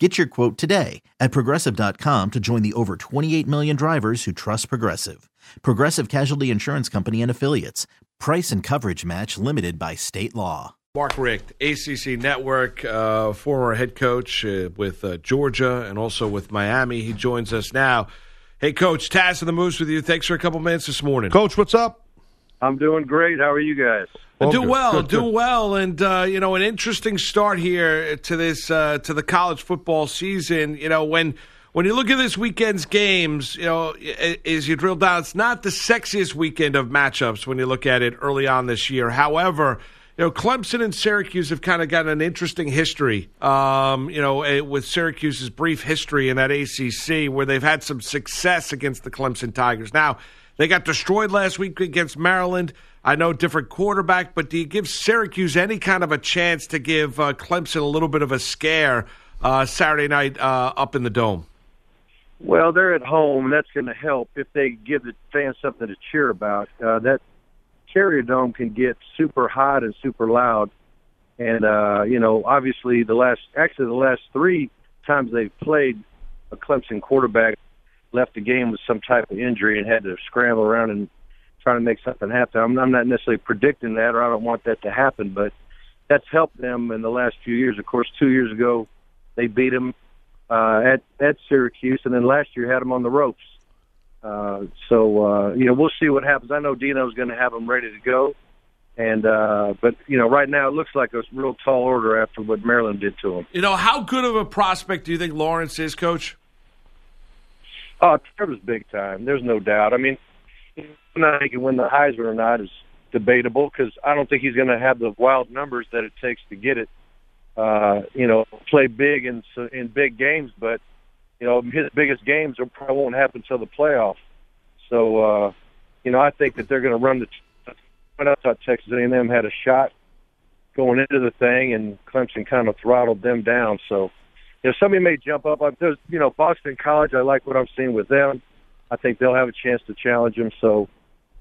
Get your quote today at progressive.com to join the over 28 million drivers who trust Progressive. Progressive Casualty Insurance Company and Affiliates. Price and coverage match limited by state law. Mark Richt, ACC Network, uh, former head coach uh, with uh, Georgia and also with Miami. He joins us now. Hey, Coach, Taz of the Moose with you. Thanks for a couple minutes this morning. Coach, what's up? I'm doing great. How are you guys? Do good. well, Good, do good. well, and uh, you know, an interesting start here to this uh, to the college football season. You know, when when you look at this weekend's games, you know, i- as you drill down, it's not the sexiest weekend of matchups when you look at it early on this year. However. You know, Clemson and Syracuse have kind of got an interesting history. Um, you know, eh, with Syracuse's brief history in that ACC, where they've had some success against the Clemson Tigers. Now, they got destroyed last week against Maryland. I know different quarterback, but do you give Syracuse any kind of a chance to give uh, Clemson a little bit of a scare uh, Saturday night uh, up in the dome? Well, they're at home. That's going to help if they give the fans something to cheer about. Uh, that Carrier Dome can get super hot and super loud, and uh, you know, obviously, the last actually the last three times they've played, a Clemson quarterback left the game with some type of injury and had to scramble around and try to make something happen. I'm, I'm not necessarily predicting that, or I don't want that to happen, but that's helped them in the last few years. Of course, two years ago, they beat them uh, at at Syracuse, and then last year had them on the ropes. Uh, so uh, you know, we'll see what happens. I know Dino's going to have them ready to go, and uh, but you know, right now it looks like a real tall order after what Maryland did to them. You know, how good of a prospect do you think Lawrence is, Coach? Oh, Trevor's big time. There's no doubt. I mean, not he can win the Heisman or not is debatable because I don't think he's going to have the wild numbers that it takes to get it. Uh, you know, play big in in big games, but you know his biggest games will probably won't happen until the playoff. So, uh, you know, I think that they're going to run the. I thought Texas A&M had a shot going into the thing, and Clemson kind of throttled them down. So, you know, somebody may jump up. Like, There's, you know, Boston College. I like what I'm seeing with them. I think they'll have a chance to challenge them. So,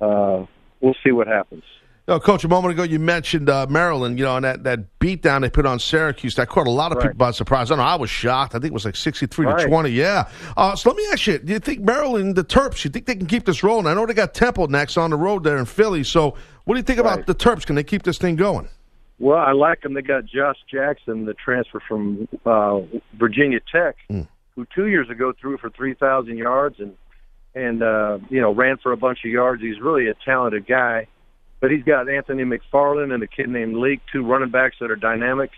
uh, we'll see what happens. No, Coach, a moment ago you mentioned uh, Maryland, you know, and that, that beatdown they put on Syracuse. That caught a lot of Right. people by surprise. I know I was shocked. I think it was like 63 to 20. Yeah. Uh, so let me ask you, do you think Maryland, the Terps, you think they can keep this rolling? I know they got Temple next on the road there in Philly. So what do you think about the Terps? Can they keep this thing going? Well, I like them. They got Josh Jackson, the transfer from uh, Virginia Tech, who two years ago threw for three thousand yards and and uh, you know ran for a bunch of yards. He's really a talented guy, but he's got Anthony McFarland and a kid named Leake, two running backs that are dynamic.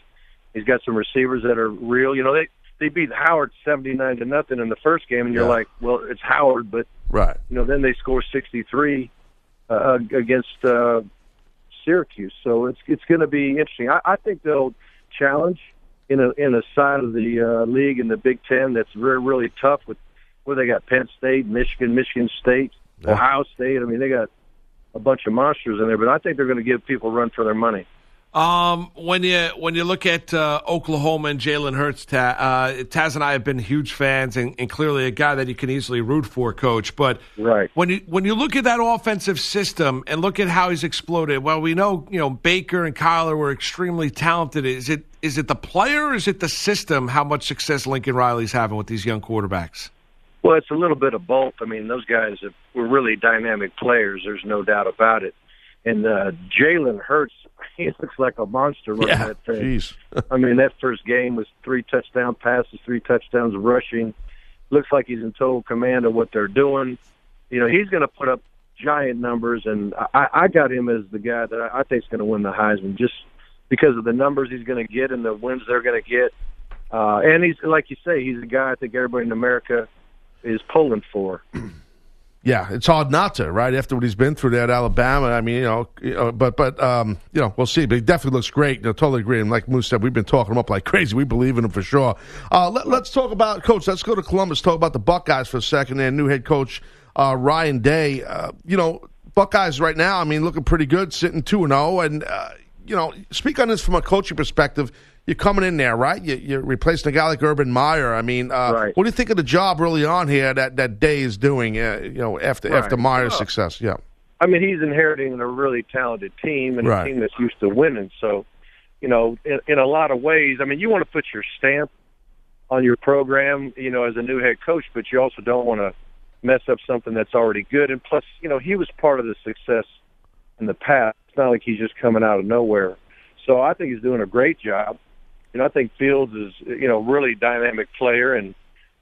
He's got some receivers that are real. You know, they they beat Howard seventy nine to nothing in the first game, and you're Yeah. like, well, it's Howard, but Right. you know, then they score 63 uh, against uh, Syracuse. So it's it's going to be interesting. I, I think they'll challenge in a in a side of the uh, league in the Big Ten that's very really tough with where they got Penn State, Michigan, Michigan State, Yeah. Ohio State. I mean, they got a bunch of monsters in there, but I think they're going to give people a run for their money. Um, when you when you look at uh, Oklahoma and Jalen Hurts, Ta- uh, Taz and I have been huge fans, and, and clearly a guy that you can easily root for, Coach. But Right. when you when you look at that offensive system and look at how he's exploded, well, we know you know Baker and Kyler were extremely talented. Is it is it the player or is it the system? How much success Lincoln Riley's having with these young quarterbacks? Well, it's a little bit of both. I mean, those guys have, were really dynamic players. There's no doubt about it. And uh, Jalen Hurts, he looks like a monster running Yeah. that thing. Jeez. I mean, that first game was three touchdown passes, three touchdowns rushing. Looks like he's in total command of what they're doing. You know, he's going to put up giant numbers, and I, I got him as the guy that I, I think is going to win the Heisman just because of the numbers he's going to get and the wins they're going to get. Uh, and he's like you say, he's a guy I think everybody in America is pulling for. Yeah, it's hard not to, right? After what he's been through there at Alabama, I mean, you know, you know but but um, you know, we'll see. But he definitely looks great. You know, totally agree. And like Moose said, we've been talking him up like crazy. We believe in him for sure. Uh, let, us talk about coach. Let's go to Columbus. Talk about the Buckeyes for a second. And new head coach uh, Ryan Day. Uh, you know, Buckeyes right now, I mean, looking pretty good, sitting two and zero, and uh, you know, speak on this from a coaching perspective. You're coming in there, right? You, are replacing a guy like Urban Meyer. I mean, uh, right. what do you think of the job early on here that that Day is doing? Uh, you know, after right. after Meyer's success, yeah. I mean, he's inheriting a really talented team and right. a team that's used to winning. So, you know, in, in a lot of ways, I mean, you want to put your stamp on your program, you know, as a new head coach, but you also don't want to mess up something that's already good. And plus, you know, he was part of the success in the past. It's not like he's just coming out of nowhere. So I think he's doing a great job. You know, I think Fields is, you know, really dynamic player, and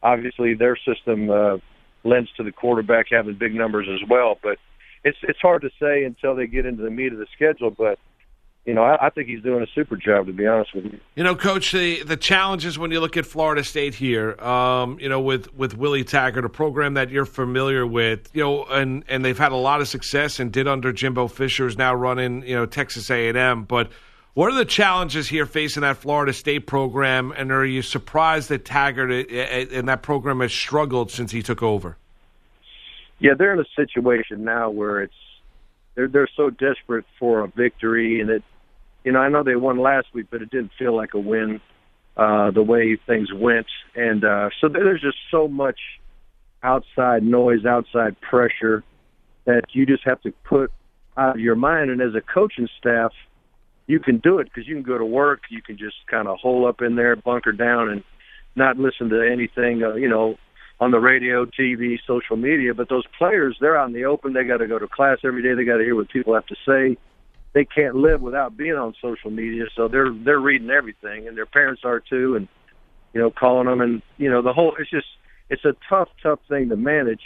obviously their system uh, lends to the quarterback having big numbers as well. But it's it's hard to say until they get into the meat of the schedule. But you know, I, I think he's doing a super job. To be honest with you, you know, Coach, the the challenges when you look at Florida State here, um, you know, with with Willie Taggart, a program that you're familiar with, you know, and and they've had a lot of success and did under Jimbo Fisher is now running, you know, Texas A and M, but. What are the challenges here facing that Florida State program, and are you surprised that Taggart and that program has struggled since he took over? yeah, they're in a situation now where it's they're they're so desperate for a victory, and it, you know, I know they won last week, but it didn't feel like a win uh, the way things went, and uh, so there's just so much outside noise, outside pressure that you just have to put out of your mind. And as a coaching staff, you can do it because you can go to work, you can just kind of hole up in there, bunker down, and not listen to anything, uh, you know, on the radio, TV, social media. But those players, they're out in the open. They got to go to class every day. They got to hear what people have to say. They can't live without being on social media, so they're they're reading everything, and their parents are too, and you know, calling them, and you know, the whole. It's just it's a tough, tough thing to manage.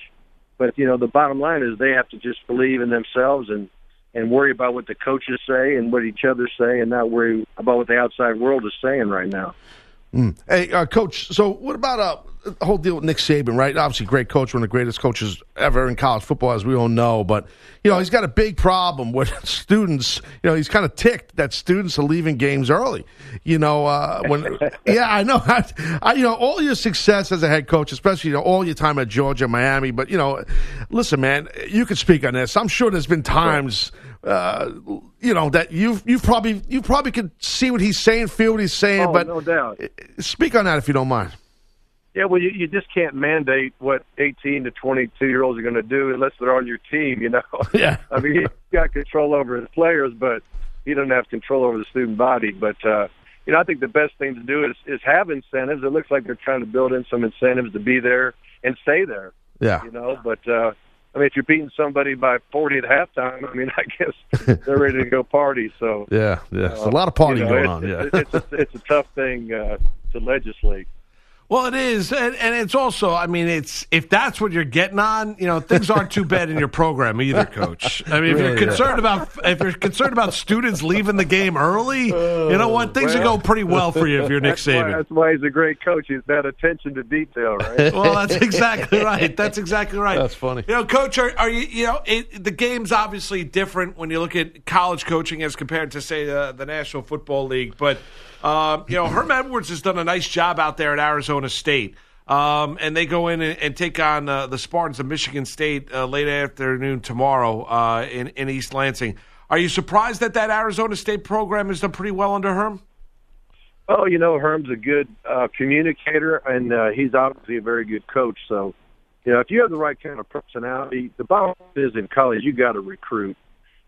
But you know, the bottom line is they have to just believe in themselves and and worry about what the coaches say and what each other say, and not worry about what the outside world is saying right now. Mm. Hey, uh, coach. So, what about uh, the whole deal with Nick Saban? Right, obviously, great coach, one of the greatest coaches ever in college football, as we all know. But you know, he's got a big problem with students. You know, he's kind of ticked that students are leaving games early. You know, uh, when yeah, I know. I, I, you know, all your success as a head coach, especially you know, all your time at Georgia, Miami. But you know, listen, man, you can speak on this. I'm sure there's been times. Uh, you know that you you probably you probably could see what he's saying, feel what he's saying, oh, but no doubt. Speak on that if you don't mind. Yeah, well, you, you just can't mandate what 18 to 22 year olds are going to do unless they're on your team. You know. Yeah. I mean, he's got control over his players, but he doesn't have control over the student body. But uh, you know, I think the best thing to do is is have incentives. It looks like they're trying to build in some incentives to be there and stay there. Yeah. You know, but uh, I mean, if you're beating somebody by 40 at halftime, I mean, I guess they're ready to go party. So yeah, yeah, uh, a lot of partying you know, going on. Yeah, it's, it's, a, it's a tough thing uh, to legislate. Well, it is, and, and, it's also. I mean, it's if that's what you're getting on, you know, things aren't too bad in your program either, Coach. I mean, if really, you're concerned yeah. about if you're concerned about students leaving the game early, you know what, things well, are going pretty well for you if you're Nick Saban. Why, that's why he's a great coach. He's that attention to detail, right? well, that's exactly right. That's exactly right. That's funny. You know, Coach, are, are you? You know, it, the game's obviously different when you look at college coaching as compared to say uh, the National Football League, but. Um, you know, Herm Edwards has done a nice job out there at Arizona State. Um, and they go in and, and take on uh, the Spartans of Michigan State uh, late afternoon tomorrow uh, in, in East Lansing. Are you surprised that that Arizona State program has done pretty well under Herm? Oh, you know, Herm's a good uh, communicator, and uh, he's obviously a very good coach. So, you know, if you have the right kind of personality, the bottom is in college, you got to recruit.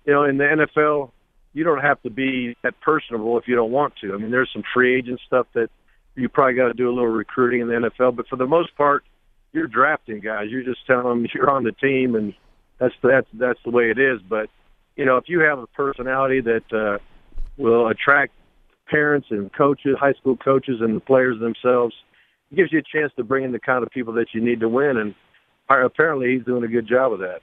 You know, in the NFL, you don't have to be that personable if you don't want to. I mean, there's some free agent stuff that you probably got to do a little recruiting in the NFL, but for the most part, you're drafting guys. You're just telling them you're on the team, and that's that's that's the way it is. But you know, if you have a personality that uh, will attract parents and coaches, high school coaches, and the players themselves, it gives you a chance to bring in the kind of people that you need to win. And apparently, he's doing a good job of that.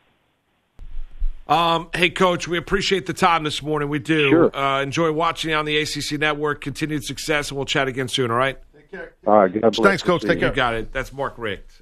Um, hey, Coach, we appreciate the time this morning. We do. Sure. Uh, enjoy watching you on the ACC network. Continued success, and we'll chat again soon, all right? Take care. All right. Thanks, Coach. Take care. You got it. That's Mark Richt.